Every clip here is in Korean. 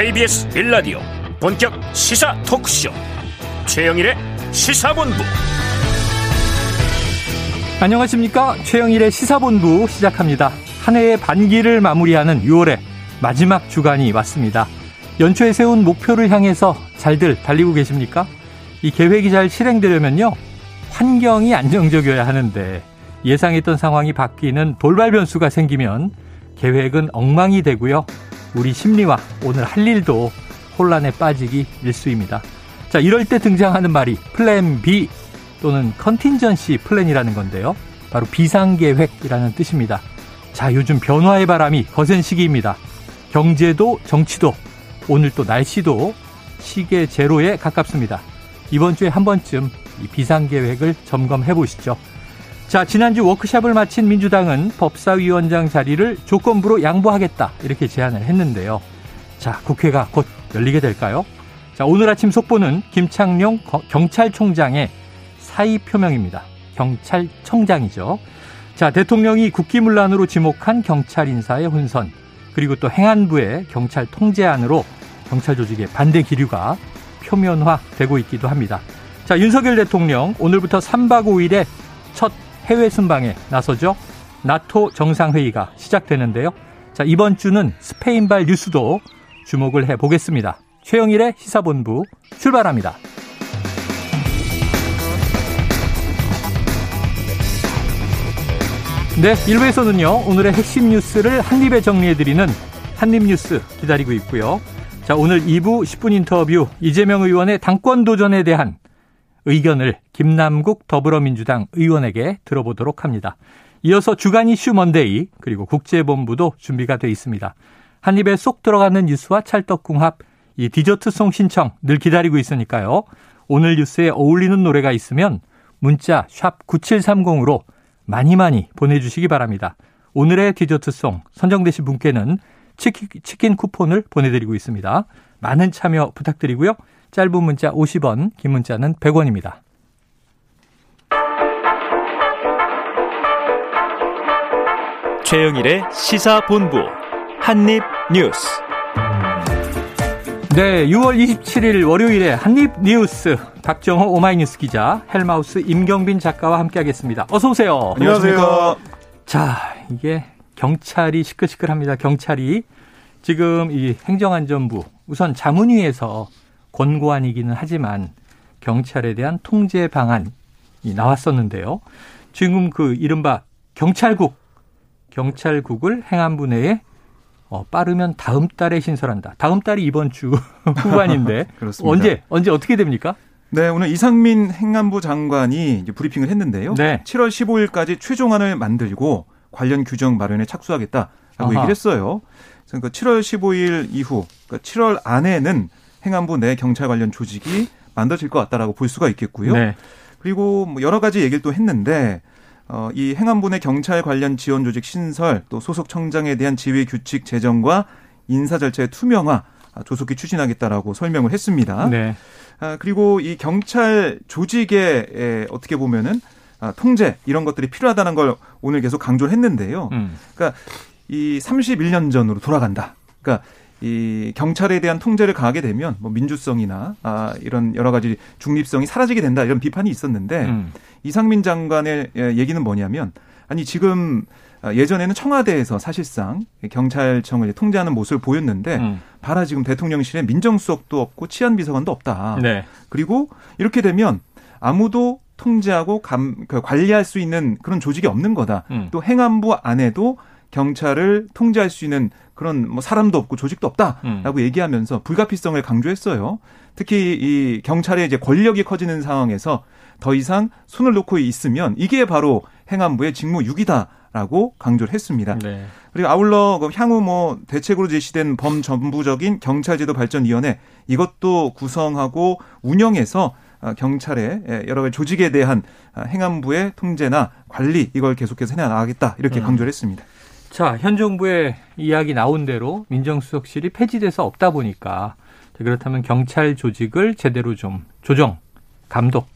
KBS 빌라디오 본격 시사 토크쇼. 최영일의 시사본부. 안녕하십니까? 최영일의 시사본부 시작합니다. 한 해의 반기를 마무리하는 6월의 마지막 주간이 왔습니다. 연초에 세운 목표를 향해서 잘들 달리고 계십니까? 이 계획이 잘 실행되려면요 환경이 안정적이어야 하는데 예상했던 상황이 바뀌는 돌발 변수가 생기면 계획은 엉망이 되고요. 우리 심리와 오늘 할 일도 혼란에 빠지기 일수입니다. 자, 이럴 때 등장하는 말이 plan B 또는 contingency plan이라는 건데요. 바로 비상계획이라는 뜻입니다. 자, 요즘 변화의 바람이 거센 시기입니다. 경제도 정치도 오늘 또 날씨도 시계 제로에 가깝습니다. 이번 주에 한 번쯤 이 비상계획을 점검해 보시죠. 자, 지난주 워크샵을 마친 민주당은 법사위원장 자리를 조건부로 양보하겠다. 이렇게 제안을 했는데요. 자, 국회가 곧 열리게 될까요? 자, 오늘 아침 속보는 김창룡 경찰총장의 사의 표명입니다. 경찰청장이죠. 자, 대통령이 국기문란으로 지목한 경찰 인사의 혼선, 그리고 또 행안부의 경찰 통제안으로 경찰 조직의 반대 기류가 표면화되고 있기도 합니다. 자, 윤석열 대통령 오늘부터 3박 5일의 첫 해외 순방에 나서죠. 나토 정상회의가 시작되는데요. 자, 이번 주는 스페인발 뉴스도 주목을 해 보겠습니다. 최영일의 시사본부 출발합니다. 네, 1부에서는요, 오늘의 핵심 뉴스를 한입에 정리해드리는 한입뉴스 기다리고 있고요. 자, 오늘 2부 10분 인터뷰 이재명 의원의 당권 도전에 대한 의견을 김남국 더불어민주당 의원에게 들어보도록 합니다. 이어서 주간 이슈 먼데이 그리고 국제본부도 준비가 돼 있습니다. 한 입에 쏙 들어가는 뉴스와 찰떡궁합 이 디저트송 신청 늘 기다리고 있으니까요. 오늘 뉴스에 어울리는 노래가 있으면 문자 샵 9730으로 많이 많이 보내주시기 바랍니다. 오늘의 디저트송 선정되신 분께는 치킨, 치킨 쿠폰을 보내드리고 있습니다. 많은 참여 부탁드리고요. 짧은 문자 50원, 긴 문자는 100원입니다. 최영일의 시사본부 한입뉴스. 네, 6월 27일 월요일에 한입뉴스 박정호 오마이뉴스 기자 헬마우스 임경빈 작가와 함께하겠습니다. 어서 오세요. 안녕하세요. 자, 이게 경찰이 시끌시끌합니다. 경찰이 지금 이 행정안전부 우선 자문위에서 권고안이기는 하지만 경찰에 대한 통제 방안이 나왔었는데요. 지금 그 이른바 경찰국, 경찰국을 행안부 내에 어, 빠르면 다음 달에 신설한다. 다음 달이 이번 주 후반인데 언제 언제 어떻게 됩니까? 네, 오늘 이상민 행안부 장관이 브리핑을 했는데요. 네. 7월 15일까지 최종안을 만들고 관련 규정 마련에 착수하겠다라고 아하. 얘기를 했어요. 그러니까 7월 15일 이후, 그러니까 7월 안에는 행안부 내 경찰 관련 조직이 만들어질 것 같다라고 볼 수가 있겠고요. 네. 그리고 뭐 여러 가지 얘기를 또 했는데 어, 이 행안부 내 경찰 관련 지원 조직 신설 또 소속 청장에 대한 지휘 규칙 제정과 인사 절차의 투명화 아, 조속히 추진하겠다라고 설명을 했습니다. 네. 아, 그리고 이 경찰 조직에 에, 어떻게 보면은 아, 통제 이런 것들이 필요하다는 걸 오늘 계속 강조를 했는데요. 음. 그러니까 이 31년 전으로 돌아간다. 그러니까 이 경찰에 대한 통제를 가하게 되면 뭐 민주성이나 아 이런 여러 가지 중립성이 사라지게 된다 이런 비판이 있었는데 음. 이상민 장관의 예, 얘기는 뭐냐면 아니 지금 예전에는 청와대에서 사실상 경찰청을 통제하는 모습을 보였는데 음. 봐라 지금 대통령실에 민정수석도 없고 치안비서관도 없다. 네. 그리고 이렇게 되면 아무도 통제하고 감, 그 관리할 수 있는 그런 조직이 없는 거다. 음. 또 행안부 안에도 경찰을 통제할 수 있는 그런 뭐 사람도 없고 조직도 없다라고 음. 얘기하면서 불가피성을 강조했어요. 특히 이 경찰의 이제 권력이 커지는 상황에서 더 이상 손을 놓고 있으면 이게 바로 행안부의 직무 유기다라고 강조를 했습니다. 네. 그리고 아울러 그 향후 뭐 대책으로 제시된 범전부적인 경찰제도 발전위원회 이것도 구성하고 운영해서 어, 경찰의 여러 가지 조직에 대한 어, 행안부의 통제나 관리 이걸 계속해서 해나가겠다 이렇게 음. 강조를 했습니다. 자, 현 정부의 이야기 나온 대로 민정수석실이 폐지돼서 없다 보니까 그렇다면 경찰 조직을 제대로 좀 조정, 감독,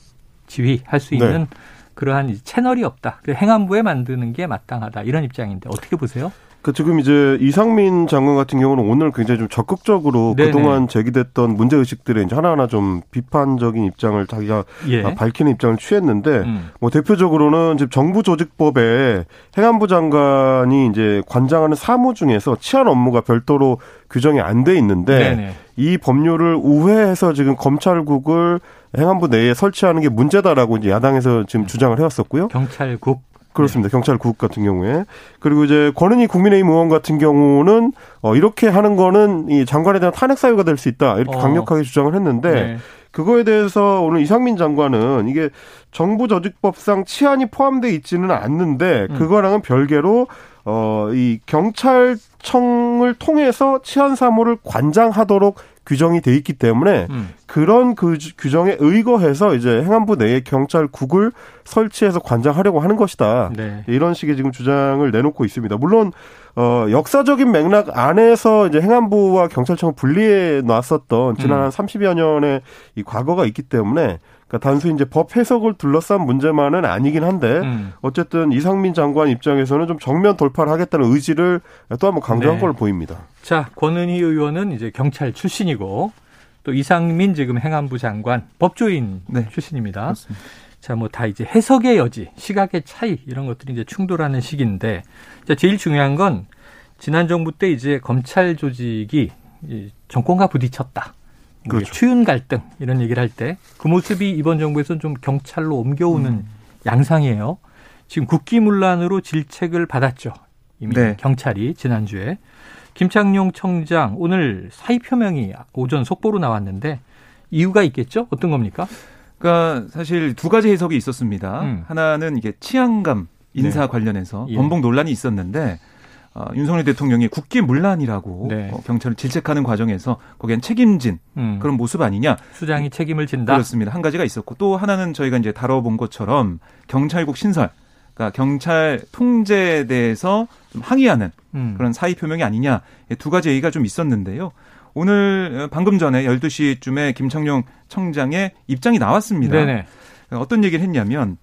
지휘할 수 있는 네. 그러한 채널이 없다. 행안부에 만드는 게 마땅하다. 이런 입장인데 어떻게 보세요? 그 지금 이제 이상민 장관 같은 경우는 오늘 굉장히 좀 적극적으로 네네. 그동안 제기됐던 문제 의식들에 이제 하나하나 좀 비판적인 입장을 자기가 예. 밝히는 입장을 취했는데 음. 뭐 대표적으로는 지금 정부 조직법에 행안부 장관이 이제 관장하는 사무 중에서 치안 업무가 별도로 규정이 안 돼 있는데 네네. 이 법률을 우회해서 지금 검찰국을 행안부 내에 설치하는 게 문제다라고 이제 야당에서 지금 주장을 해왔었고요. 경찰국 그렇습니다. 네. 경찰국 같은 경우에 그리고 이제 권은희 국민의힘 의원 같은 경우는 어 이렇게 하는 거는 이 장관에 대한 탄핵 사유가 될 수 있다 이렇게 어. 강력하게 주장을 했는데 네. 그거에 대해서 오늘 이상민 장관은 이게 정부 조직법상 치안이 포함되어 있지는 않는데 음. 그거랑은 별개로 어 이 경찰청을 통해서 치안 사무를 관장하도록 규정이 돼 있기 때문에 음. 그런 그 규정에 의거해서 이제 행안부 내에 경찰국을 설치해서 관장하려고 하는 것이다. 네. 이런 식의 지금 주장을 내놓고 있습니다. 물론 어 역사적인 맥락 안에서 이제 행안부와 경찰청을 분리해 놨었던 지난 한 음. 30여 년의 이 과거가 있기 때문에 그러니까 단순히 이제 법 해석을 둘러싼 문제만은 아니긴 한데 음. 어쨌든 이상민 장관 입장에서는 좀 정면 돌파를 하겠다는 의지를 또 한번 강조한 네. 걸로 보입니다. 자, 권은희 의원은 이제 경찰 출신이고 또 이상민 지금 행안부 장관 법조인 네. 출신입니다. 그렇습니다. 자, 뭐 다 이제 해석의 여지, 시각의 차이 이런 것들이 이제 충돌하는 시기인데 자, 제일 중요한 건 지난 정부 때 이제 검찰 조직이 정권과 부딪혔다. 그렇죠. 추윤 갈등 이런 얘기를 할 때 그 모습이 이번 정부에서는 좀 경찰로 옮겨오는 음. 양상이에요. 지금 국기문란으로 질책을 받았죠. 이미 네. 경찰이 지난주에 김창룡 청장 오늘 사의 표명이 오전 속보로 나왔는데 이유가 있겠죠? 어떤 겁니까? 그러니까 사실 두 가지 해석이 있었습니다. 음. 하나는 이게 치안감 인사 네. 관련해서 예. 번복 논란이 있었는데 어, 윤석열 대통령이 국기 문란이라고 네. 어, 경찰을 질책하는 과정에서 거기엔 책임진 음. 그런 모습 아니냐. 수장이 책임을 진다. 그렇습니다. 한 가지가 있었고 또 하나는 저희가 이제 다뤄본 것처럼 경찰국 신설, 그러니까 경찰 통제에 대해서 좀 항의하는 음. 그런 사의 표명이 아니냐 두 가지 얘기가 좀 있었는데요. 오늘 어, 방금 전에 12시쯤에 김창룡 청장의 입장이 나왔습니다. 네네. 어떤 얘기를 했냐면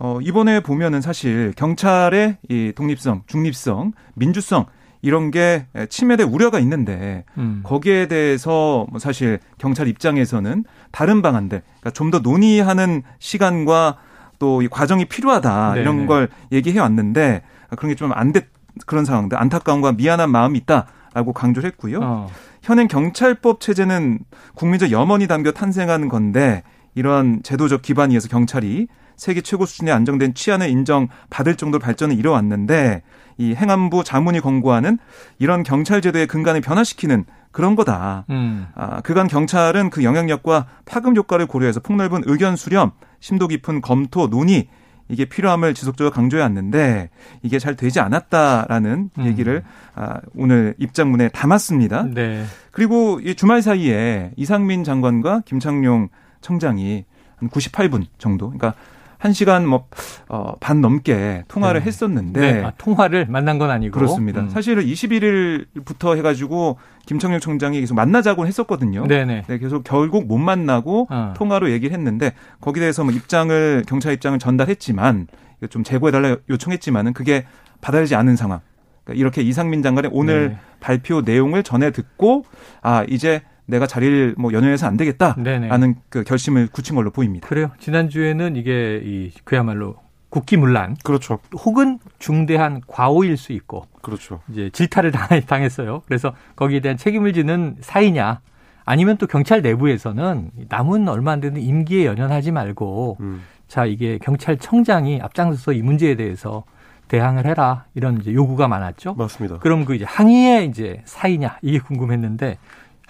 어, 이번에 보면은 사실 경찰의 이 독립성, 중립성, 민주성 이런 게 침해될 우려가 있는데 음. 거기에 대해서 뭐 사실 경찰 입장에서는 다른 방안들, 그러니까 좀 더 논의하는 시간과 또 이 과정이 필요하다 네네. 이런 걸 얘기해 왔는데 그런 게 좀 안 됐 그런 상황들 안타까움과 미안한 마음이 있다라고 강조를 했고요. 어. 현행 경찰법 체제는 국민적 염원이 담겨 탄생한 건데 이러한 제도적 기반이어서 경찰이 세계 최고 수준의 안정된 치안을 인정받을 정도로 발전을 이뤄왔는데 이 행안부 자문이 권고하는 이런 경찰 제도의 근간을 변화시키는 그런 거다. 음. 아, 그간 경찰은 그 영향력과 파급 효과를 고려해서 폭넓은 의견 수렴, 심도 깊은 검토, 논의 이게 필요함을 지속적으로 강조해 왔는데 이게 잘 되지 않았다라는 음. 얘기를 아, 오늘 입장문에 담았습니다. 네. 그리고 이 주말 사이에 이상민 장관과 김창룡 청장이 한 98분 정도, 그러니까 1시간 뭐, 어, 반 넘게 통화를 네. 했었는데. 네. 아, 통화를 만난 건 아니고. 그렇습니다. 음. 사실은 21일부터 해가지고 김청룡 총장이 계속 만나자고 했었거든요. 네네. 네, 계속 결국 못 만나고 어. 통화로 얘기를 했는데 거기에 대해서 뭐 입장을, 경찰 입장을 전달했지만 좀 제고해달라 요청했지만은 그게 받아들이지 않은 상황. 그러니까 이렇게 이상민 장관의 오늘 네. 발표 내용을 전해 듣고 아, 이제 내가 자리를 뭐 연연해서 안 되겠다라는 그 결심을 굳힌 걸로 보입니다. 그래요. 지난주에는 이게 이 그야말로 국기문란. 그렇죠. 혹은 중대한 과오일 수 있고. 그렇죠. 이제 질타를 당했어요. 그래서 거기에 대한 책임을 지는 사이냐. 아니면 또 경찰 내부에서는 남은 얼마 안 되는 임기에 연연하지 말고 음. 자 이게 경찰청장이 앞장서서 이 문제에 대해서 대항을 해라 이런 이제 요구가 많았죠. 맞습니다. 그럼 그 이제 항의의 이제 사이냐 이게 궁금했는데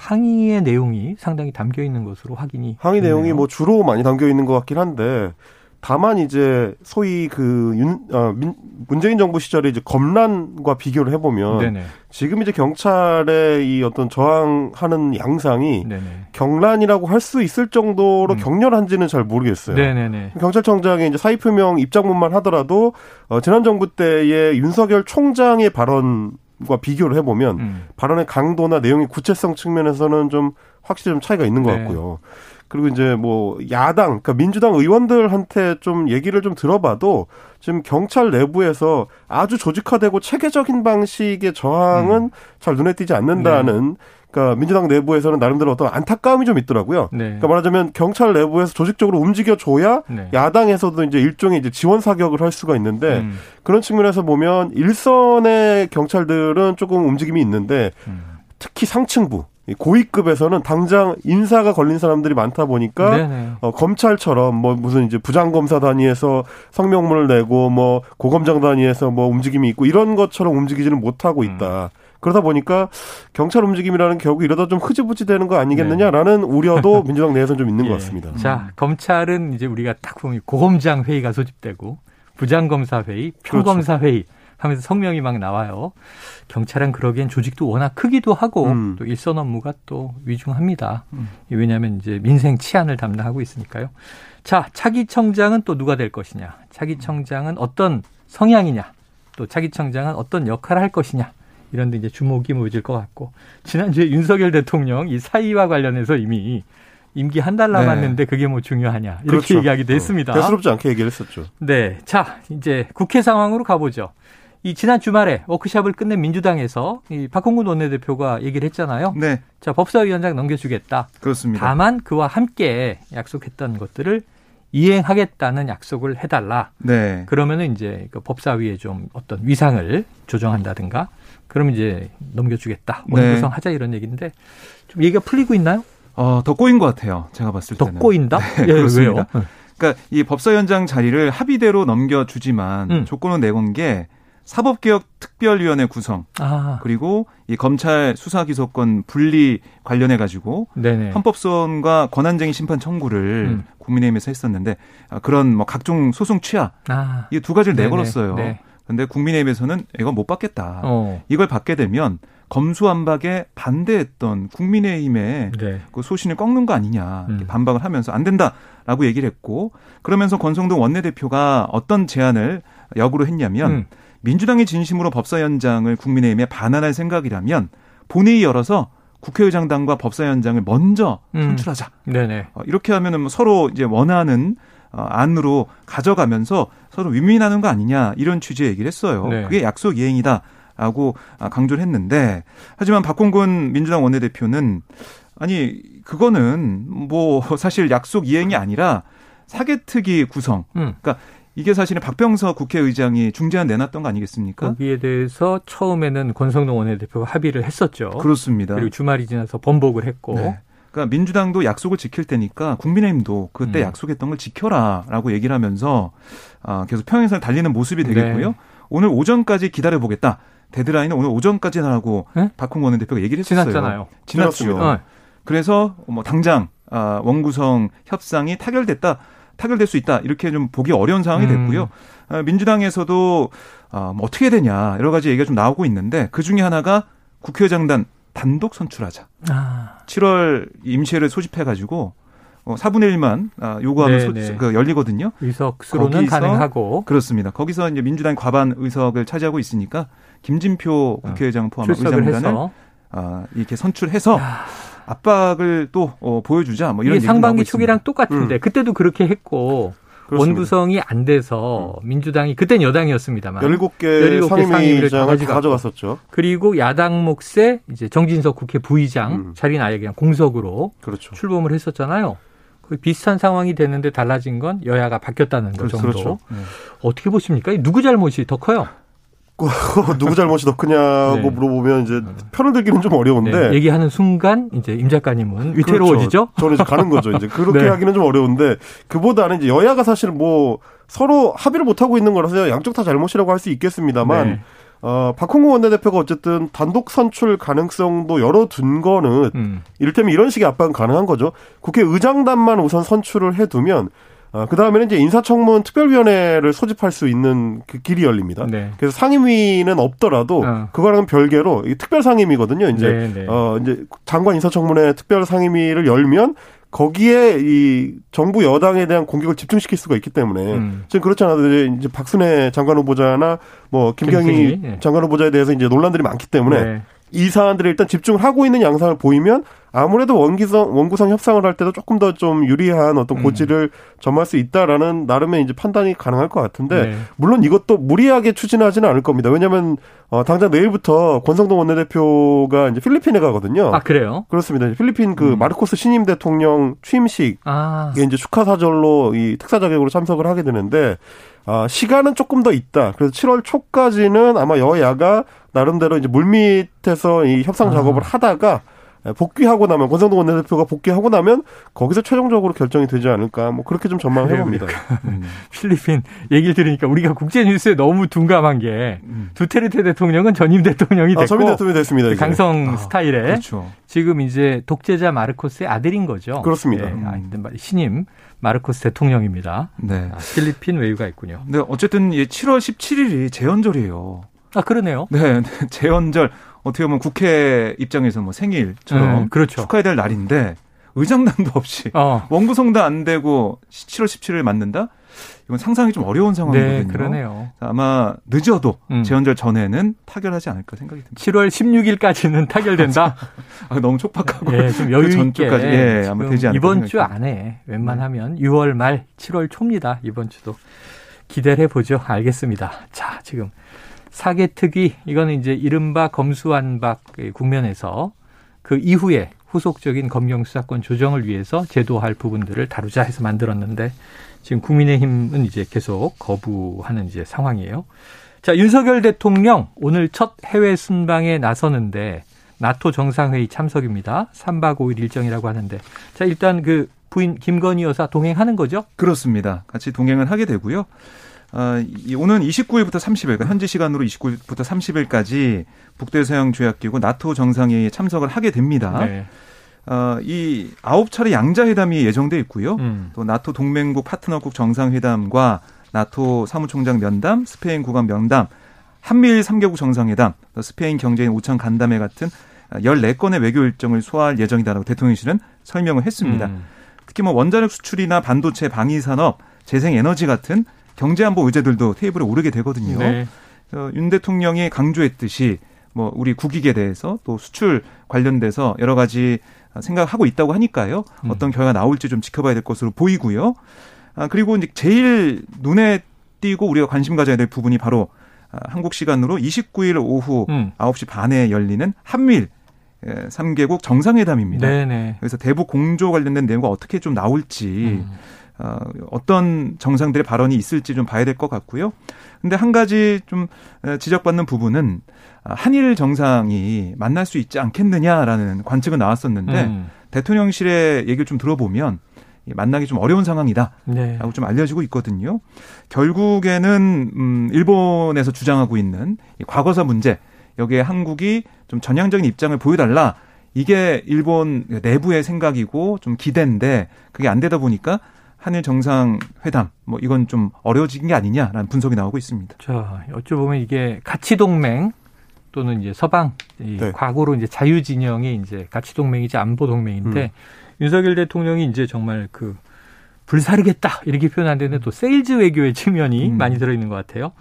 항의의 내용이 상당히 담겨 있는 것으로 확인이 항의 됐네요. 내용이 뭐 주로 많이 담겨 있는 것 같긴 한데 다만 이제 소위 그 윤, 어, 민, 문재인 정부 시절에 이제 검란과 비교를 해보면 네네. 지금 이제 경찰의 이 어떤 저항하는 양상이 네네. 경란이라고 할 수 있을 정도로 음. 격렬한지는 잘 모르겠어요. 네네네. 경찰청장의 이제 사의 표명 입장문만 하더라도 어, 지난 정부 때의 윤석열 총장의 발언 과 비교를 해보면 음. 발언의 강도나 내용의 구체성 측면에서는 좀 확실히 좀 차이가 있는 것 네. 같고요. 그리고 이제 뭐 야당, 그러니까 민주당 의원들한테 좀 얘기를 좀 들어봐도 지금 경찰 내부에서 아주 조직화되고 체계적인 방식의 저항은 음. 잘 눈에 띄지 않는다는 네. 그러니까 민주당 내부에서는 나름대로 어떤 안타까움이 좀 있더라고요. 네. 그러니까 말하자면 경찰 내부에서 조직적으로 움직여 줘야 네. 야당에서도 이제 일종의 이제 지원 사격을 할 수가 있는데 음. 그런 측면에서 보면 일선의 경찰들은 조금 움직임이 있는데 음. 특히 상층부 고위급에서는 당장 인사가 걸린 사람들이 많다 보니까 어, 검찰처럼 뭐 무슨 이제 부장검사 단위에서 성명문을 내고 뭐 고검장 단위에서 뭐 움직임이 있고 이런 것처럼 움직이지는 못하고 있다. 음. 그러다 보니까 경찰 움직임이라는 결국 이러다 좀 흐지부지 되는 거 아니겠느냐라는 네. 우려도 민주당 내에서는 좀 있는 예. 것 같습니다. 자, 검찰은 이제 우리가 딱 보면 고검장 회의가 소집되고 부장검사 회의, 평검사 그렇죠. 회의 하면서 성명이 막 나와요. 경찰은 그러기엔 조직도 워낙 크기도 하고 음. 또 일선 업무가 또 위중합니다. 음. 왜냐하면 이제 민생 치안을 담당하고 있으니까요. 자, 차기 청장은 또 누가 될 것이냐? 차기 청장은 어떤 성향이냐? 또 차기 청장은 어떤 역할을 할 것이냐? 이런 데 이제 주목이 모여질 것 같고 지난주에 윤석열 대통령 이 사의와 관련해서 이미 임기 한 달 남았는데 네. 그게 뭐 중요하냐 이렇게 그렇죠. 얘기하기도 했습니다. 대수롭지 않게 얘기를 했었죠. 네, 자 이제 국회 상황으로 가보죠. 이 지난 주말에 워크샵을 끝낸 민주당에서 이 박홍근 원내대표가 얘기를 했잖아요. 네. 자 법사위원장 넘겨주겠다. 그렇습니다. 다만 그와 함께 약속했던 것들을 이행하겠다는 약속을 해달라. 네. 그러면은 이제 그 법사위에 좀 어떤 위상을 조정한다든가. 그러면 이제 넘겨주겠다. 원구성 네. 하자 이런 얘기인데 좀 얘기가 풀리고 있나요? 어, 더 꼬인 것 같아요. 제가 봤을 때는. 더 꼬인다? 네, 예, 왜요? 그러니까 이 법사위원장 자리를 합의대로 넘겨주지만 음. 조건은 내건 게 사법개혁 특별위원회 구성 아. 그리고 이 검찰 수사기소권 분리 관련해 가지고 헌법소원과 권한쟁의 심판 청구를 음. 국민의힘에서 했었는데 아, 그런 뭐 각종 소송 취하 아. 이두 가지를 네네. 내걸었어요. 네. 근데 국민의힘에서는 이건 못 받겠다. 어. 이걸 받게 되면 검수안박에 반대했던 국민의힘의 네. 그 소신을 꺾는 거 아니냐 음. 반박을 하면서 안 된다라고 얘기를 했고 그러면서 권성동 원내대표가 어떤 제안을 역으로 했냐면 음. 민주당이 진심으로 법사위원장을 국민의힘에 반환할 생각이라면 본회의 열어서 국회의장단과 법사위원장을 먼저 음. 선출하자. 음. 어, 이렇게 하면은 뭐 서로 이제 원하는 어, 안으로 가져가면서 서로 윈윈하는 거 아니냐 이런 취지의 얘기를 했어요. 네. 그게 약속 이행이다. 라고 아, 강조를 했는데 하지만 박홍근 민주당 원내대표는 아니 그거는 뭐 사실 약속 이행이 아니라 사개특위 구성. 음. 그러니까 이게 사실은 박병서 국회의장이 중재안 내놨던 거 아니겠습니까? 거기에 대해서 처음에는 권성동 원내대표가 합의를 했었죠. 그렇습니다. 그리고 주말이 지나서 번복을 했고. 네. 그러니까 민주당도 약속을 지킬 테니까 국민의힘도 그때 음. 약속했던 걸 지켜라라고 얘기를 하면서 아, 계속 평행선을 달리는 모습이 되겠고요. 네. 오늘 오전까지 기다려 보겠다. 데드라인은 오늘 오전까지 나라고 네? 박홍 원내대표가 얘기를 했었어요. 지났잖아요. 지났죠. 어. 그래서 뭐 당장 아, 원구성 협상이 타결됐다. 타결될 수 있다. 이렇게 좀 보기 어려운 상황이 음. 됐고요. 음. 민주당에서도 아, 뭐 어떻게 되냐 여러 가지 얘기가 좀 나오고 있는데 그 중에 하나가 국회의장단 단독 선출하자. 아. 7월 임시회를 소집해가지고 어, 4분의 1만 아, 요구하면 소, 그 열리거든요. 의석수로는 가능하고 그렇습니다. 거기서 이제 민주당 과반 의석을 차지하고 있으니까 김진표 아, 국회의장 포함한 의장단을 아, 이렇게 선출해서 야. 압박을 또 어, 보여주자 뭐 이런 상반기 초기랑 똑같은데 음. 그때도 그렇게 했고 그렇습니다. 원구성이 안 돼서 음. 민주당이 그땐 여당이었습니다만 17개, 17개 상임위장을 가져갔었죠. 그리고 야당 몫의 이제 정진석 국회 부의장 음. 자리는 아예 그냥 공석으로 그렇죠. 출범을 했었잖아요. 그 비슷한 상황이 됐는데 달라진 건 여야가 바뀌었다는 거 그렇죠. 정도. 그렇죠. 네. 어떻게 보십니까? 누구 잘못이 더 커요? 누구 잘못이 더 크냐고 네. 물어보면 이제 편을 들기는 좀 어려운데 네. 얘기하는 순간 이제 임 작가님은 위태로워지죠. 그렇죠. 저는 이제 가는 거죠. 이제 그렇게 네. 하기는 좀 어려운데 그보다는 이제 여야가 사실 뭐 서로 합의를 못 하고 있는 거라서 양쪽 다 잘못이라고 할 수 있겠습니다만 네. 어, 박홍구 원내대표가 어쨌든 단독 선출 가능성도 열어둔 거는 음. 이를테면 이런 식의 압박은 가능한 거죠. 국회 의장단만 우선 선출을 해두면 어, 그 다음에는 이제 인사청문 특별위원회를 소집할 수 있는 그 길이 열립니다. 네. 그래서 상임위는 없더라도 어. 그거랑은 별개로 이 특별 상임위거든요. 이제 네, 네. 어 이제 장관 인사청문회 특별 상임위를 열면 거기에 이 정부 여당에 대한 공격을 집중시킬 수가 있기 때문에 음. 지금 그렇지 않아도 이제 박순애 장관 후보자나 뭐 김경희 네. 장관 후보자에 대해서 이제 논란들이 많기 때문에 네. 이 사안들에 일단 집중을 하고 있는 양상을 보이면 아무래도 원기성 원구성 협상을 할 때도 조금 더 좀 유리한 어떤 음. 고지를 음. 점할 수 있다라는 나름의 이제 판단이 가능할 것 같은데 네. 물론 이것도 무리하게 추진하지는 않을 겁니다. 왜냐하면 어, 당장 내일부터 권성동 원내대표가 이제 필리핀에 가거든요. 아 그래요? 그렇습니다. 필리핀 그 음. 마르코스 신임 대통령 취임식에 아. 이제 축하 사절로 이 특사 자격으로 참석을 하게 되는데 아, 시간은 조금 더 있다. 그래서 7월 초까지는 아마 여야가 나름대로 이제 물밑에서 이 협상 아. 작업을 아. 하다가 복귀하고 나면 권성동 원내대표가 복귀하고 나면 거기서 최종적으로 결정이 되지 않을까 뭐 그렇게 좀 전망을 해봅니다. 음. 필리핀 얘기를 들으니까 우리가 국제 뉴스에 너무 둔감한 게 음. 두테르테 대통령은 전임 대통령이 됐고 아, 전임 대통령이 됐습니다. 이제. 강성 아, 스타일에 그렇죠. 지금 이제 독재자 마르코스의 아들인 거죠. 그렇습니다. 네, 신임 마르코스 대통령입니다. 네. 아, 필리핀 외유가 있군요. 네, 어쨌든 7월 17일이 재헌절이에요. 아 그러네요. 네, 재헌절 어떻게 보면 국회 입장에서 뭐 생일처럼 음, 그렇죠. 축하해야 될 날인데 의장단도 없이 어. 원구성도 안 되고 7월 17일 맞는다? 이건 상상이 좀 어려운 상황이거든요. 네, 그러네요. 아마 늦어도 음. 재헌절 전에는 타결하지 않을까 생각이 듭니다. 7월 16일까지는 타결된다. 아, 너무 촉박하고 예, 좀 여유 그 전주까지 예, 아마 되지 않을까 이번 주 안에 웬만하면 6월 말 7월 초입니다. 이번 주도 기대를 해보죠. 알겠습니다. 자, 지금 사개특위 이거는 이제 이른바 검수완박 국면에서 그 이후에 후속적인 검경 수사권 조정을 위해서 제도할 부분들을 다루자 해서 만들었는데 지금 국민의힘은 이제 계속 거부하는 이제 상황이에요. 자, 윤석열 대통령 오늘 첫 해외 순방에 나서는데 나토 정상회의 참석입니다. 3박 5일 일정이라고 하는데. 자, 일단 그 부인 김건희 여사 동행하는 거죠? 그렇습니다. 같이 동행을 하게 되고요. 어, 오는 29일부터 30일, 그러니까 현지 시간으로 29일부터 30일까지 북대서양 조약기구 나토 정상회의에 참석을 하게 됩니다. 네. 어, 이 아홉 차례 양자회담이 예정돼 있고요. 음. 또 나토 동맹국 파트너국 정상회담과 나토 사무총장 면담, 스페인 국왕 면담, 한미일 3개국 정상회담, 또 스페인 경제인 오천 간담회 같은 14건의 외교 일정을 소화할 예정이다라고 대통령실은 설명을 했습니다. 음. 특히 뭐 원자력 수출이나 반도체 방위 산업, 재생 에너지 같은 경제안보 의제들도 테이블에 오르게 되거든요. 네. 어, 윤 대통령이 강조했듯이 뭐 우리 국익에 대해서 또 수출 관련돼서 여러 가지 생각하고 있다고 하니까요. 음. 어떤 결과가 나올지 좀 지켜봐야 될 것으로 보이고요. 아, 그리고 이제 제일 눈에 띄고 우리가 관심 가져야 될 부분이 바로 아, 한국 시간으로 29일 오후 음. 9시 반에 열리는 한밀 3개국 정상회담입니다. 네네. 그래서 대북 공조 관련된 내용과 어떻게 좀 나올지 음. 어, 어떤 정상들의 발언이 있을지 좀 봐야 될 것 같고요. 근데 한 가지 좀 지적받는 부분은 한일 정상이 만날 수 있지 않겠느냐라는 관측은 나왔었는데 음. 대통령실의 얘기를 좀 들어보면 만나기 좀 어려운 상황이다라고 네. 좀 알려지고 있거든요. 결국에는 음 일본에서 주장하고 있는 이 과거사 문제 여기에 한국이 좀 전향적인 입장을 보여달라 이게 일본 내부의 생각이고 좀 기대인데 그게 안 되다 보니까 한일 정상회담 뭐 이건 좀 어려워진 게 아니냐라는 분석이 나오고 있습니다. 자, 어찌 보면 이게 가치 동맹 또는 이제 서방 이 네. 과거로 이제 자유 진영이 이제 가치 동맹이지 안보 동맹인데 음. 윤석열 대통령이 이제 정말 그 불사르겠다 이렇게 표현하는데 또 세일즈 외교의 측면이 음. 많이 들어 있는 것 같아요.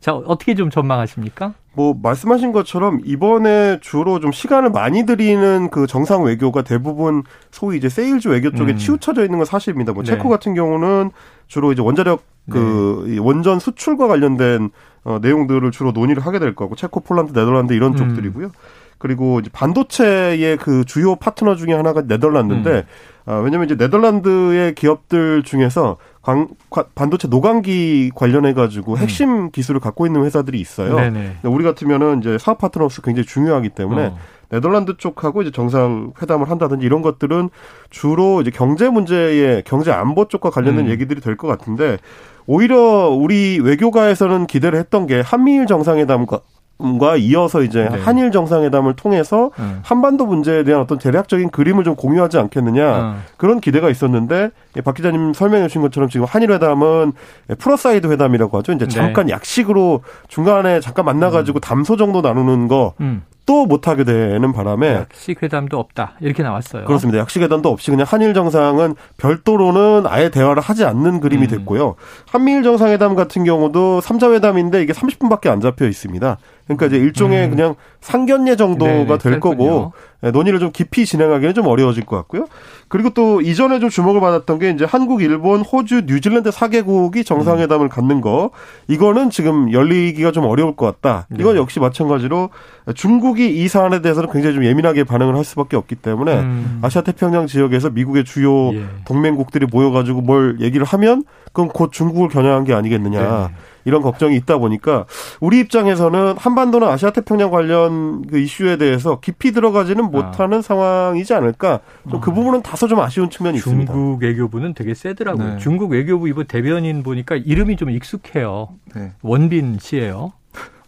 자, 어떻게 좀 전망하십니까? 뭐 말씀하신 것처럼 이번에 주로 좀 시간을 많이 들이는 그 정상 외교가 대부분 소위 이제 세일즈 외교 쪽에 음. 치우쳐져 있는 건 사실입니다. 뭐 네. 체코 같은 경우는 주로 이제 원자력 그 네. 원전 수출과 관련된 어, 내용들을 주로 논의를 하게 될 거고 체코, 폴란드, 네덜란드 이런 음. 쪽들이고요. 그리고 이제 반도체의 그 주요 파트너 중에 하나가 네덜란드인데 음. 아, 왜냐면 이제 네덜란드의 기업들 중에서 광, 반도체 노광기 관련해 가지고 음. 핵심 음. 기술을 갖고 있는 회사들이 있어요. 네네. 우리 같으면은 이제 사업 파트너로서 굉장히 중요하기 때문에 어. 네덜란드 쪽하고 이제 정상 회담을 한다든지 이런 것들은 주로 이제 경제 문제의 경제 안보 쪽과 관련된 음. 얘기들이 될 것 같은데 오히려 우리 외교가에서는 기대를 했던 게 한미일 정상회담과 과 이어서 이제 네. 한일 정상회담을 통해서 음. 한반도 문제에 대한 어떤 대략적인 그림을 좀 공유하지 않겠느냐 음. 그런 기대가 있었는데 박 기자님 설명해 주신 것처럼 지금 한일 회담은 pull aside 회담이라고 하죠. 이제 네. 잠깐 네. 약식으로 중간에 잠깐 만나가지고 음. 담소 정도 나누는 거 음. 또 못하게 되는 바람에 약식 회담도 없다 이렇게 나왔어요. 그렇습니다. 약식 회담도 없이 그냥 한일 정상은 별도로는 아예 대화를 하지 않는 그림이 음. 됐고요. 한미일 정상회담 같은 경우도 3자 회담인데 이게 30분밖에 안 잡혀 있습니다. 그러니까 이제 일종의 음. 그냥 상견례 정도가 네네, 될 거고 예, 논의를 좀 깊이 진행하기는 좀 어려워질 것 같고요. 그리고 또 이전에 좀 주목을 받았던 게 이제 한국, 일본, 호주, 뉴질랜드 4개국이 정상회담을 음. 갖는 거 이거는 지금 열리기가 좀 어려울 것 같다. 이건 네. 역시 마찬가지로 중국이 이 사안에 대해서는 굉장히 좀 예민하게 반응을 할 수밖에 없기 때문에 음. 아시아 태평양 지역에서 미국의 주요 예. 동맹국들이 모여가지고 뭘 얘기를 하면 그럼 곧 중국을 겨냥한 게 아니겠느냐. 네. 이런 걱정이 있다 보니까 우리 입장에서는 한반도나 아시아 태평양 관련 그 이슈에 대해서 깊이 들어가지는 못하는 아. 상황이지 않을까. 좀그 아. 부분은 다소 좀 아쉬운 측면이 중국 있습니다. 중국 외교부는 되게 세더라고요. 네. 중국 외교부 이번 대변인 보니까 이름이 좀 익숙해요. 네. 원빈 씨예요.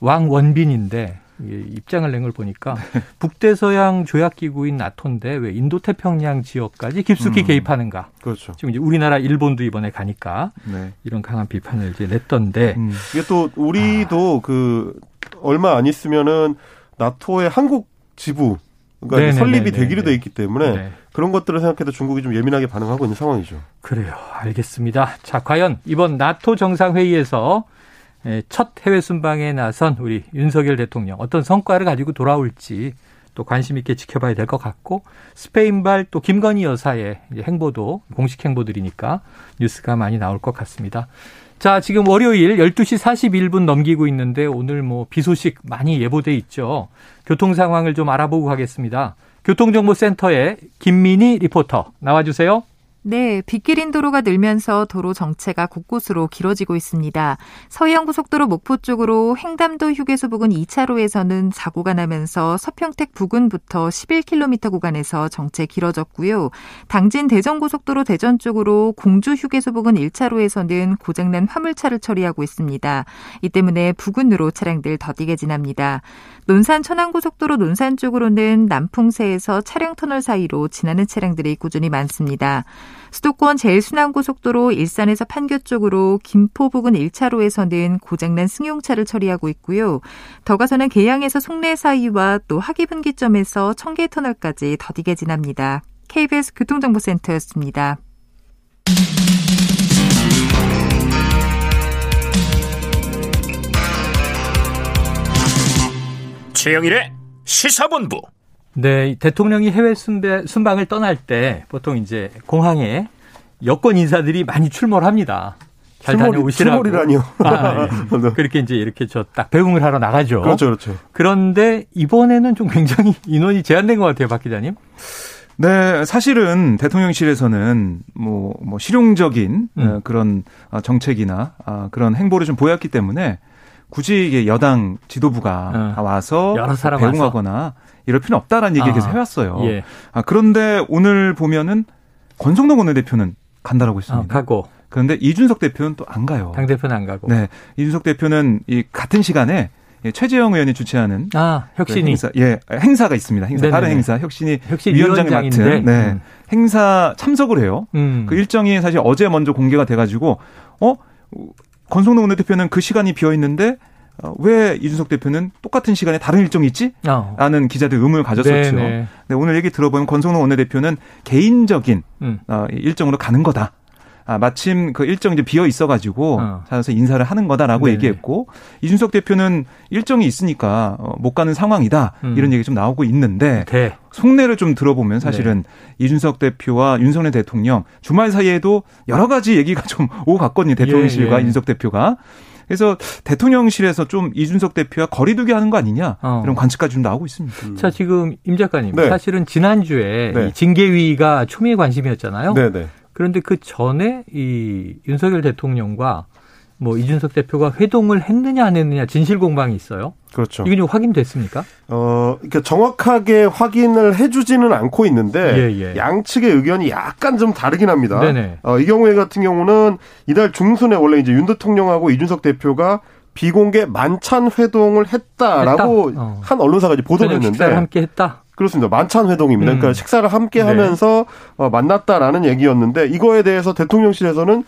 왕 원빈인데 입장을 낸 걸 보니까 네. 북대서양 조약기구인 나토인데 왜 인도태평양 지역까지 깊숙이 음. 개입하는가? 그렇죠. 지금 이제 우리나라 일본도 이번에 가니까 네. 이런 강한 비판을 이제 냈던데 음. 이게 또 우리도 아. 그 얼마 안 있으면은 나토의 한국 지부 그러니까 네네네네. 설립이 되기로 돼 있기 때문에 네. 그런 것들을 생각해도 중국이 좀 예민하게 반응하고 있는 상황이죠. 그래요. 알겠습니다. 자, 과연 이번 나토 정상회의에서 예, 첫 해외 순방에 나선 우리 윤석열 대통령 어떤 성과를 가지고 돌아올지 또 관심 있게 지켜봐야 될 것 같고 스페인발 또 김건희 여사의 행보도 공식 행보들이니까 뉴스가 많이 나올 것 같습니다. 자, 지금 월요일 12시 41분 넘기고 있는데 오늘 뭐 비 소식 많이 예보돼 있죠. 교통 상황을 좀 알아보고 가겠습니다. 교통정보센터의 김민희 리포터 나와주세요. 네, 빗길인 도로가 늘면서 도로 정체가 곳곳으로 길어지고 있습니다. 서해안고속도로 목포 쪽으로 횡담도 휴게소 부근 2차로에서는 사고가 나면서 서평택 부근부터 11km 구간에서 정체 길어졌고요. 당진 대전고속도로 대전 쪽으로 공주 휴게소 부근 1차로에서는 고장난 화물차를 처리하고 있습니다. 이 때문에 부근으로 차량들 더디게 지납니다. 논산 천안고속도로 논산 쪽으로는 남풍세에서 차량 터널 사이로 지나는 차량들이 꾸준히 많습니다. 수도권 제일순환고속도로 일산에서 판교 쪽으로 김포 부근 1차로에서는 고장난 승용차를 처리하고 있고요. 더 가서는 계양에서 송내 사이와 또 하기분기점에서 청계터널까지 더디게 지납니다. KBS 교통정보센터였습니다. 최영일의 시사본부. 네, 대통령이 해외 순방을 떠날 때 보통 이제 공항에 여권 인사들이 많이 출몰 합니다. 잘 출몰, 다녀오시라고. 출몰이라니요. 아, 예. 그렇게 이제 이렇게 저 딱 배웅을 하러 나가죠. 그렇죠, 그렇죠. 그런데 이번에는 좀 굉장히 인원이 제한된 것 같아요, 박 기자님. 네, 사실은 대통령실에서는 뭐, 뭐 실용적인 음. 어, 그런 어, 정책이나 아, 그런 행보를 좀 보였기 때문에 굳이 이게 여당 지도부가 어. 와서 배웅하거나 와서. 이럴 필요는 없다라는 얘기를 아, 계속 해왔어요. 예. 아, 그런데 오늘 보면은 권성동 원내대표는 간다라고 했습니다. 아, 가고. 그런데 이준석 대표는 또 안 가요. 당 대표는 안 가고. 네, 이준석 대표는 이 같은 시간에 최재형 의원이 주최하는 아 혁신이 그 행사, 예 행사가 있습니다. 행사 네네네. 다른 행사 혁신이 혁신 위원장이 맡은 네 음. 행사 참석을 해요. 음. 그 일정이 사실 어제 먼저 공개가 돼가지고 어 권성동 원내대표는 그 시간이 비어 있는데 어, 왜 이준석 대표는 똑같은 시간에 다른 일정이 있지? 어. 라는 기자들 의문을 가졌었죠. 네네. 네, 오늘 얘기 들어보면 권성동 원내대표는 개인적인 음. 어, 일정으로 가는 거다. 아, 마침 그 일정이 이제 비어 있어가지고 어. 찾아서 인사를 하는 거다라고 네네. 얘기했고 이준석 대표는 일정이 있으니까 어, 못 가는 상황이다 음. 이런 얘기 좀 나오고 있는데 네. 속내를 좀 들어보면 사실은 네. 이준석 대표와 윤석열 대통령 주말 사이에도 여러 가지 얘기가 좀 오고 갔거든요 대통령실과 예, 예. 이준석 대표가 그래서 대통령실에서 좀 이준석 대표와 거리두기 하는 거 아니냐 어. 이런 관측까지 좀 나오고 있습니다. 음. 자 지금 임 작가님 네. 사실은 지난 주에 네. 징계위가 초미의 관심이었잖아요. 네, 네. 그런데 그 전에 이 윤석열 대통령과 뭐 이준석 대표가 회동을 했느냐 안 했느냐 진실 공방이 있어요. 그렇죠. 이게 좀 확인됐습니까? 어, 그러니까 정확하게 확인을 해주지는 않고 있는데 예, 예. 양측의 의견이 약간 좀 다르긴 합니다. 네네. 어, 이 경우에 같은 경우는 이달 중순에 원래 이제 윤 대통령하고 이준석 대표가 비공개 만찬 회동을 했다라고 했다? 어. 한 언론사가 이제 보도를 했는데 함께 했다. 그렇습니다. 만찬 회동입니다. 그러니까 음. 식사를 함께 네. 하면서 어, 만났다라는 얘기였는데 이거에 대해서 대통령실에서는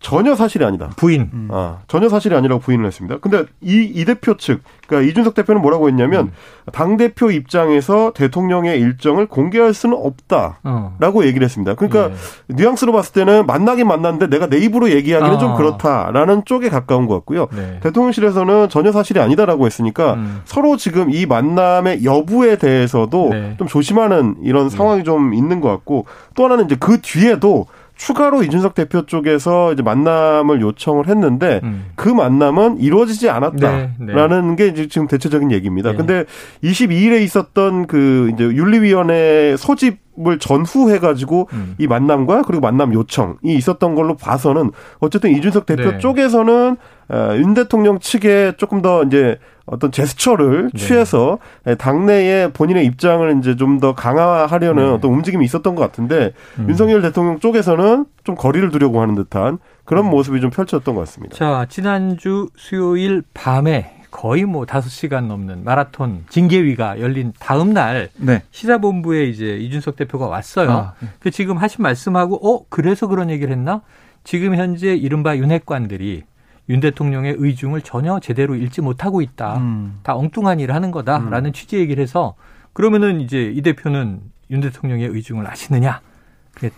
전혀 사실이 아니다. 부인. 음. 아, 전혀 사실이 아니라고 부인을 했습니다. 근데 이, 이 대표 측, 그러니까 이준석 대표는 뭐라고 했냐면, 음. 당대표 입장에서 대통령의 일정을 공개할 수는 없다 라고 어. 얘기를 했습니다. 그러니까 예. 뉘앙스로 봤을 때는 만나긴 만났는데 내가 내 입으로 얘기하기는 아. 좀 그렇다라는 쪽에 가까운 것 같고요. 네. 대통령실에서는 전혀 사실이 아니다라고 했으니까 음. 서로 지금 이 만남의 여부에 대해서도 네. 좀 조심하는 이런 네. 상황이 좀 있는 것 같고 또 하나는 이제 그 뒤에도 추가로 이준석 대표 쪽에서 이제 만남을 요청을 했는데 음. 그 만남은 이루어지지 않았다라는 네, 네. 게 이제 지금 대체적인 얘기입니다. 네. 근데 22일에 있었던 그 이제 윤리위원회 소집 을 전후해 가지고 음. 이 만남과 그리고 만남 요청이 있었던 걸로 봐서는 어쨌든 이준석 대표 네. 쪽에서는 어, 윤 대통령 측에 조금 더 이제 어떤 제스처를 네. 취해서 당내에 본인의 입장을 이제 좀 더 강화하려는 네. 어떤 움직임이 있었던 것 같은데 음. 윤석열 대통령 쪽에서는 좀 거리를 두려고 하는 듯한 그런 음. 모습이 좀 펼쳐졌던 것 같습니다. 자, 지난주 수요일 밤에 거의 뭐 다섯 시간 넘는 마라톤 징계위가 열린 다음 날 네. 시사본부에 이제 이준석 대표가 왔어요. 아, 네. 그 지금 하신 말씀하고 어 그래서 그런 얘기를 했나? 지금 현재 이른바 윤핵관들이 윤 대통령의 의중을 전혀 제대로 읽지 못하고 있다. 음. 다 엉뚱한 일을 하는 거다라는 음. 취지 얘기를 해서 그러면은 이제 이 대표는 윤 대통령의 의중을 아시느냐?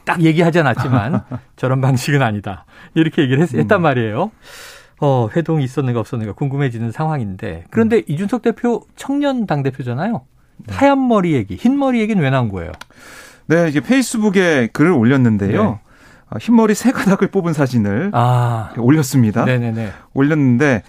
딱 얘기하지 않았지만 저런 방식은 아니다. 이렇게 얘기를 했, 했단 음. 말이에요. 어, 회동이 있었는가 없었는가 궁금해지는 상황인데 그런데 음. 이준석 대표 청년 당 대표잖아요. 네. 하얀 머리 얘기, 흰 머리 얘기는 왜 나온 거예요? 네, 이제 페이스북에 글을 올렸는데요. 네. 아, 흰머리 세 가닥을 뽑은 사진을 아. 올렸습니다. 네네네. 올렸는데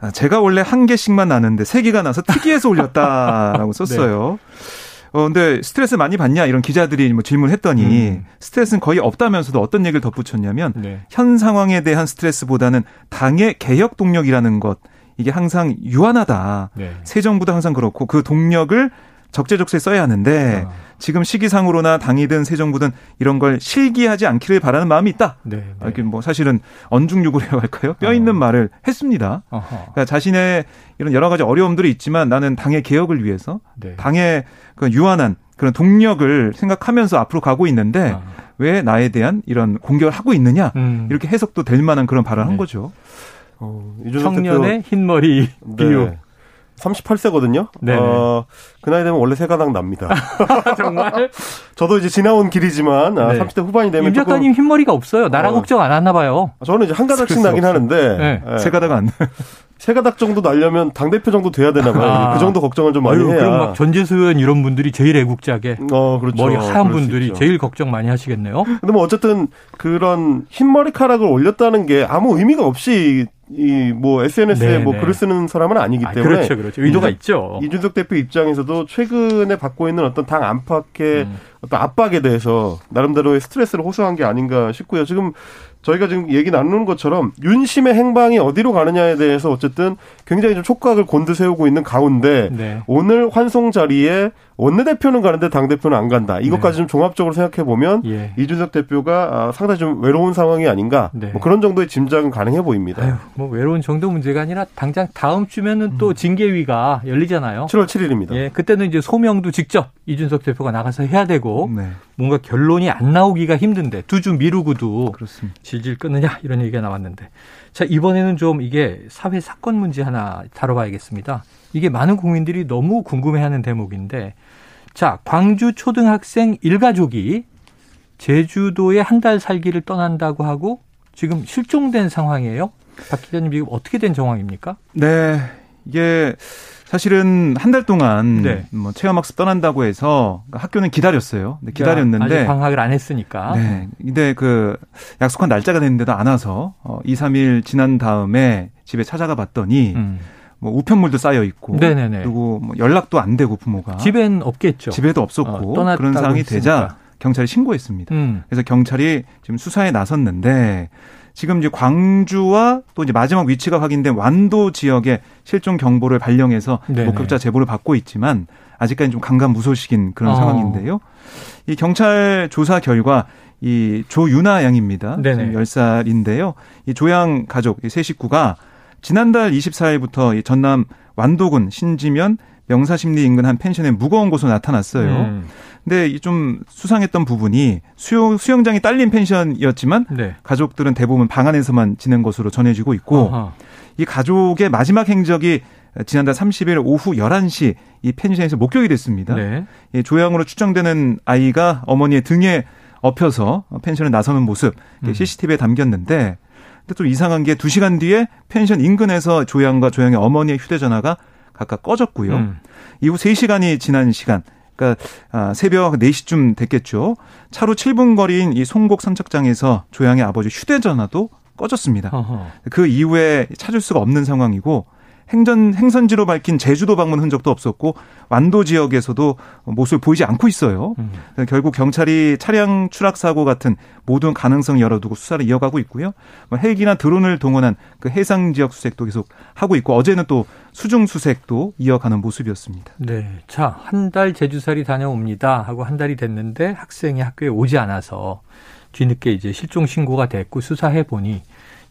아, 제가 원래 한 개씩만 나는데 세 개가 나서 특이해서 올렸다라고 네. 썼어요. 네. 어, 근데 스트레스 많이 받냐 이런 기자들이 뭐 질문했더니 음. 스트레스는 거의 없다면서도 어떤 얘기를 덧붙였냐면 네. 현 상황에 대한 스트레스보다는 당의 개혁 동력이라는 것 이게 항상 유한하다. 네. 새 정부도 항상 그렇고 그 동력을 적재적소에 써야 하는데 아. 지금 시기상으로나 당이든 새 정부든 이런 걸 실기하지 않기를 바라는 마음이 있다. 네, 네. 아, 이게 뭐 사실은 언중육으로 할까요? 뼈 있는 어. 말을 했습니다. 그러니까 자신의 이런 여러 가지 어려움들이 있지만 나는 당의 개혁을 위해서 네. 당의 그 유한한 그런 동력을 생각하면서 앞으로 가고 있는데 아. 왜 나에 대한 이런 공격을 하고 있느냐 음. 이렇게 해석도 될 만한 그런 발언을 한 네. 거죠. 어, 청년의 흰머리 비유. 네. 38세거든요. 네. 어, 그 나이 되면 원래 세 가닥 납니다. 정말? 저도 이제 지나온 길이지만 아, 네. 30대 후반이 되면 임 작가님 흰머리가 없어요. 나라 어, 걱정 안 하나 봐요. 저는 이제 한 가닥씩 나긴 없어. 하는데 네. 네. 세 가닥 안. 세 가닥 정도 날려면 당 대표 정도 돼야 되나 봐요. 아. 그 정도 걱정을 좀 많이 아유, 해야. 그럼 막 전재수 의원 이런 분들이 제일 애국자게. 어, 그렇죠. 머리 하얀 분들이 제일 걱정 많이 하시겠네요. 근데 뭐 어쨌든 그런 흰 머리카락을 올렸다는 게 아무 의미가 없이 이 뭐 SNS에 네네. 뭐 네. 글을 쓰는 사람은 아니기 아, 때문에 아, 그렇죠, 그렇죠. 의도가 이준석, 있죠. 이준석 대표 입장에서도 최근에 받고 있는 어떤 당 안팎의 음. 어떤 압박에 대해서 나름대로의 스트레스를 호소한 게 아닌가 싶고요. 지금 저희가 지금 얘기 나누는 것처럼 윤심의 행방이 어디로 가느냐에 대해서 어쨌든 굉장히 좀 촉각을 곤두세우고 있는 가운데 네. 오늘 환송 자리에 원내대표는 가는데 당대표는 안 간다. 이것까지 네. 좀 종합적으로 생각해 보면 예. 이준석 대표가 아, 상당히 좀 외로운 상황이 아닌가 네. 뭐 그런 정도의 짐작은 가능해 보입니다. 아유, 뭐 외로운 정도 문제가 아니라 당장 다음 주면은 또 음. 징계위가 열리잖아요. 7월 7일입니다. 예, 그때는 이제 소명도 직접 이준석 대표가 나가서 해야 되고 네. 뭔가 결론이 안 나오기가 힘든데 두 주 미루고도 그렇습니다. 질질 끊느냐 이런 얘기가 나왔는데 자 이번에는 좀 이게 사회 사건 문제 하나 다뤄봐야겠습니다. 이게 많은 국민들이 너무 궁금해하는 대목인데 자 광주 초등학생 일가족이 제주도에 한 달 살기를 떠난다고 하고 지금 실종된 상황이에요. 박 기자님 지금 어떻게 된 정황입니까? 네 이게 사실은 한 달 동안 네. 뭐 체험학습 떠난다고 해서 학교는 기다렸어요. 네, 기다렸는데 아직 방학을 안 했으니까. 네. 근데 그 약속한 날짜가 됐는데도 안 와서 어 2, 3일 지난 다음에 집에 찾아가 봤더니 음. 뭐 우편물도 쌓여 있고 네네네. 그리고 뭐 연락도 안 되고 부모가 집엔 없겠죠. 집에도 없었고 어, 그런 상황이. 되자 경찰이 신고했습니다. 음. 그래서 경찰이 지금 수사에 나섰는데 지금 이제 광주와 또 이제 마지막 위치가 확인된 완도 지역에 실종 경보를 발령해서 네네. 목격자 제보를 받고 있지만 아직까지 좀 강간무소식인 그런 어. 상황인데요. 이 경찰 조사 결과 이 조유나 양입니다. 네네. 10살인데요. 이 조양 가족 세 식구가 지난달 24일부터 이 전남 완도군 신지면 명사심리 인근 한 펜션에 무거운 곳으로 나타났어요. 음. 근데 좀 수상했던 부분이 수용, 수영장이 딸린 펜션이었지만 네. 가족들은 대부분 방 안에서만 지낸 것으로 전해지고 있고 어허. 이 가족의 마지막 행적이 지난달 30일 오후 11시 이 펜션에서 목격이 됐습니다. 네. 이 조양으로 추정되는 아이가 어머니의 등에 엎혀서 펜션에 나서는 모습 음. CCTV에 담겼는데 근데 좀 이상한 게 2시간 뒤에 펜션 인근에서 조양과 조양의 어머니의 휴대전화가 각각 꺼졌고요. 음. 이후 3시간이 지난 시간 그러니까 아, 새벽 4시쯤 됐겠죠. 차로 7분 거리인 이 송곡 선착장에서 조양의 아버지 휴대전화도 꺼졌습니다. 어허. 그 이후에 찾을 수가 없는 상황이고 행전 행선지로 밝힌 제주도 방문 흔적도 없었고 완도 지역에서도 모습을 보이지 않고 있어요. 음. 결국 경찰이 차량 추락 사고 같은 모든 가능성 열어두고 수사를 이어가고 있고요. 뭐 헬기나 드론을 동원한 그 해상 지역 수색도 계속 하고 있고 어제는 또 수중 수색도 이어가는 모습이었습니다. 네. 자, 한 달 제주살이 다녀옵니다 하고 한 달이 됐는데 학생이 학교에 오지 않아서 뒤늦게 이제 실종 신고가 됐고 수사해 보니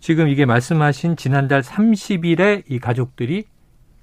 지금 이게 말씀하신 지난달 30일에 이 가족들이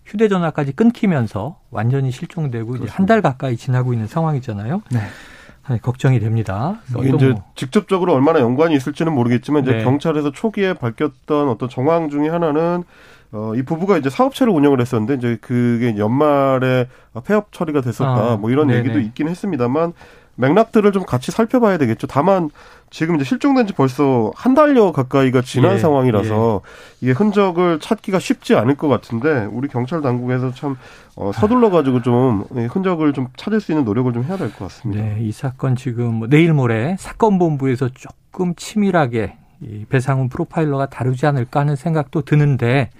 휴대전화까지 끊기면서 완전히 실종되고 이제 한 달 가까이 지나고 있는 상황이잖아요. 네. 걱정이 됩니다. 이게 이제 뭐. 직접적으로 얼마나 연관이 있을지는 모르겠지만 이제 네. 경찰에서 초기에 밝혔던 어떤 정황 중에 하나는 어, 이 부부가 이제 사업체를 운영을 했었는데 이제 그게 연말에 폐업 처리가 됐었다. 아, 뭐 이런 네네. 얘기도 있긴 했습니다만 맥락들을 좀 같이 살펴봐야 되겠죠. 다만 지금 이제 실종된 지 벌써 한 달여 가까이가 지난 예, 상황이라서 예. 이게 흔적을 찾기가 쉽지 않을 것 같은데 우리 경찰 당국에서 참 어, 서둘러 가지고 좀 흔적을 좀 찾을 수 있는 노력을 좀 해야 될 것 같습니다. 네, 이 사건 지금 뭐 내일 모레 사건 본부에서 조금 치밀하게 이 배상훈 프로파일러가 다루지 않을까 하는 생각도 드는데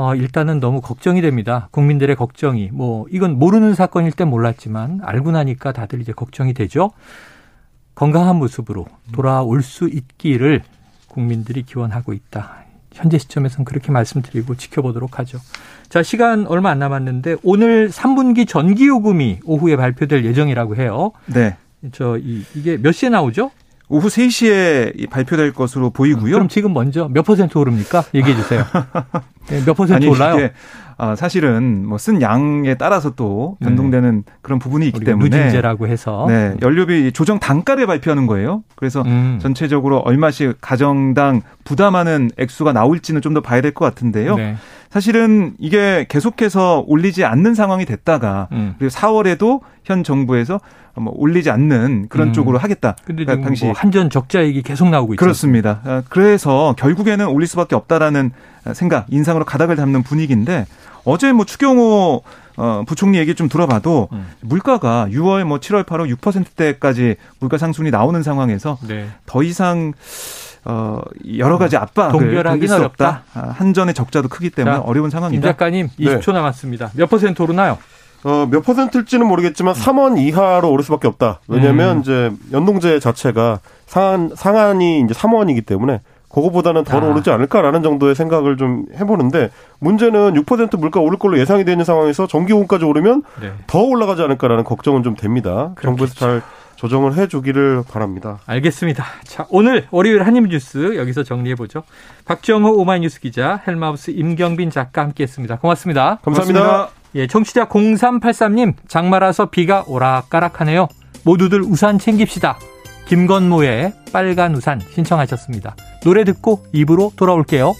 어, 일단은 너무 걱정이 됩니다. 국민들의 걱정이. 뭐, 이건 모르는 사건일 땐 몰랐지만, 알고 나니까 다들 이제 걱정이 되죠. 건강한 모습으로 돌아올 수 있기를 국민들이 기원하고 있다. 현재 시점에서는 그렇게 말씀드리고 지켜보도록 하죠. 자, 시간 얼마 안 남았는데 오늘 3분기 전기요금이 오후에 발표될 예정이라고 해요. 네. 저, 이, 이게 몇 시에 나오죠? 오후 3시에 발표될 것으로 보이고요. 그럼 지금 먼저 몇 퍼센트 오릅니까? 얘기해 주세요. 네, 몇 퍼센트 아니, 올라요? 이게 어, 사실은 뭐 쓴 양에 따라서 또 변동되는 네. 그런 부분이 있기 때문에 누진제라고 해서 네, 연료비 조정 단가를 발표하는 거예요. 그래서 음. 전체적으로 얼마씩 가정당 부담하는 액수가 나올지는 좀 더 봐야 될 것 같은데요. 네. 사실은 이게 계속해서 올리지 않는 상황이 됐다가 음. 그리고 4월에도 현 정부에서 뭐 올리지 않는 그런 음. 쪽으로 하겠다. 근데 그러니까 당시 뭐 한전 적자 얘기 계속 나오고 있죠. 그렇습니다. 아, 그래서 결국에는 올릴 수밖에 없다라는 생각, 인상으로 가닥을 잡는 분위기인데 어제 뭐 추경호 어, 부총리 얘기 좀 들어봐도 음. 물가가 6월 뭐 7월 8월 6%대까지 물가 상승이 나오는 상황에서 네. 더 이상 어, 여러 가지 음. 압박을 동결하기 어렵다. 아, 한전의 적자도 크기 때문에 자, 어려운 상황입니다. 임 작가님 20초 네. 남았습니다. 몇 퍼센트 오르나요? 어, 몇 퍼센트일지는 모르겠지만 3원 이하로 오를 수밖에 없다. 왜냐면 음. 이제 연동제 자체가 상한, 상한이 이제 3원이기 때문에 그거보다는 덜 아. 오르지 않을까라는 정도의 생각을 좀 해보는데 문제는 6% 물가 오를 걸로 예상이 되는 상황에서 전기요금까지 오르면 네. 더 올라가지 않을까라는 걱정은 좀 됩니다. 그렇겠죠. 정부에서 잘 조정을 해주기를 바랍니다. 알겠습니다. 자, 오늘 월요일 한입뉴스 여기서 정리해보죠. 박정호 오마이뉴스 기자, 헬마우스 임경빈 작가 함께했습니다. 고맙습니다. 감사합니다. 고맙습니다. 예, 청취자 0383님, 장마라서 비가 오락가락하네요. 모두들 우산 챙깁시다. 김건모의 빨간 우산 신청하셨습니다. 노래 듣고 입으로 돌아올게요.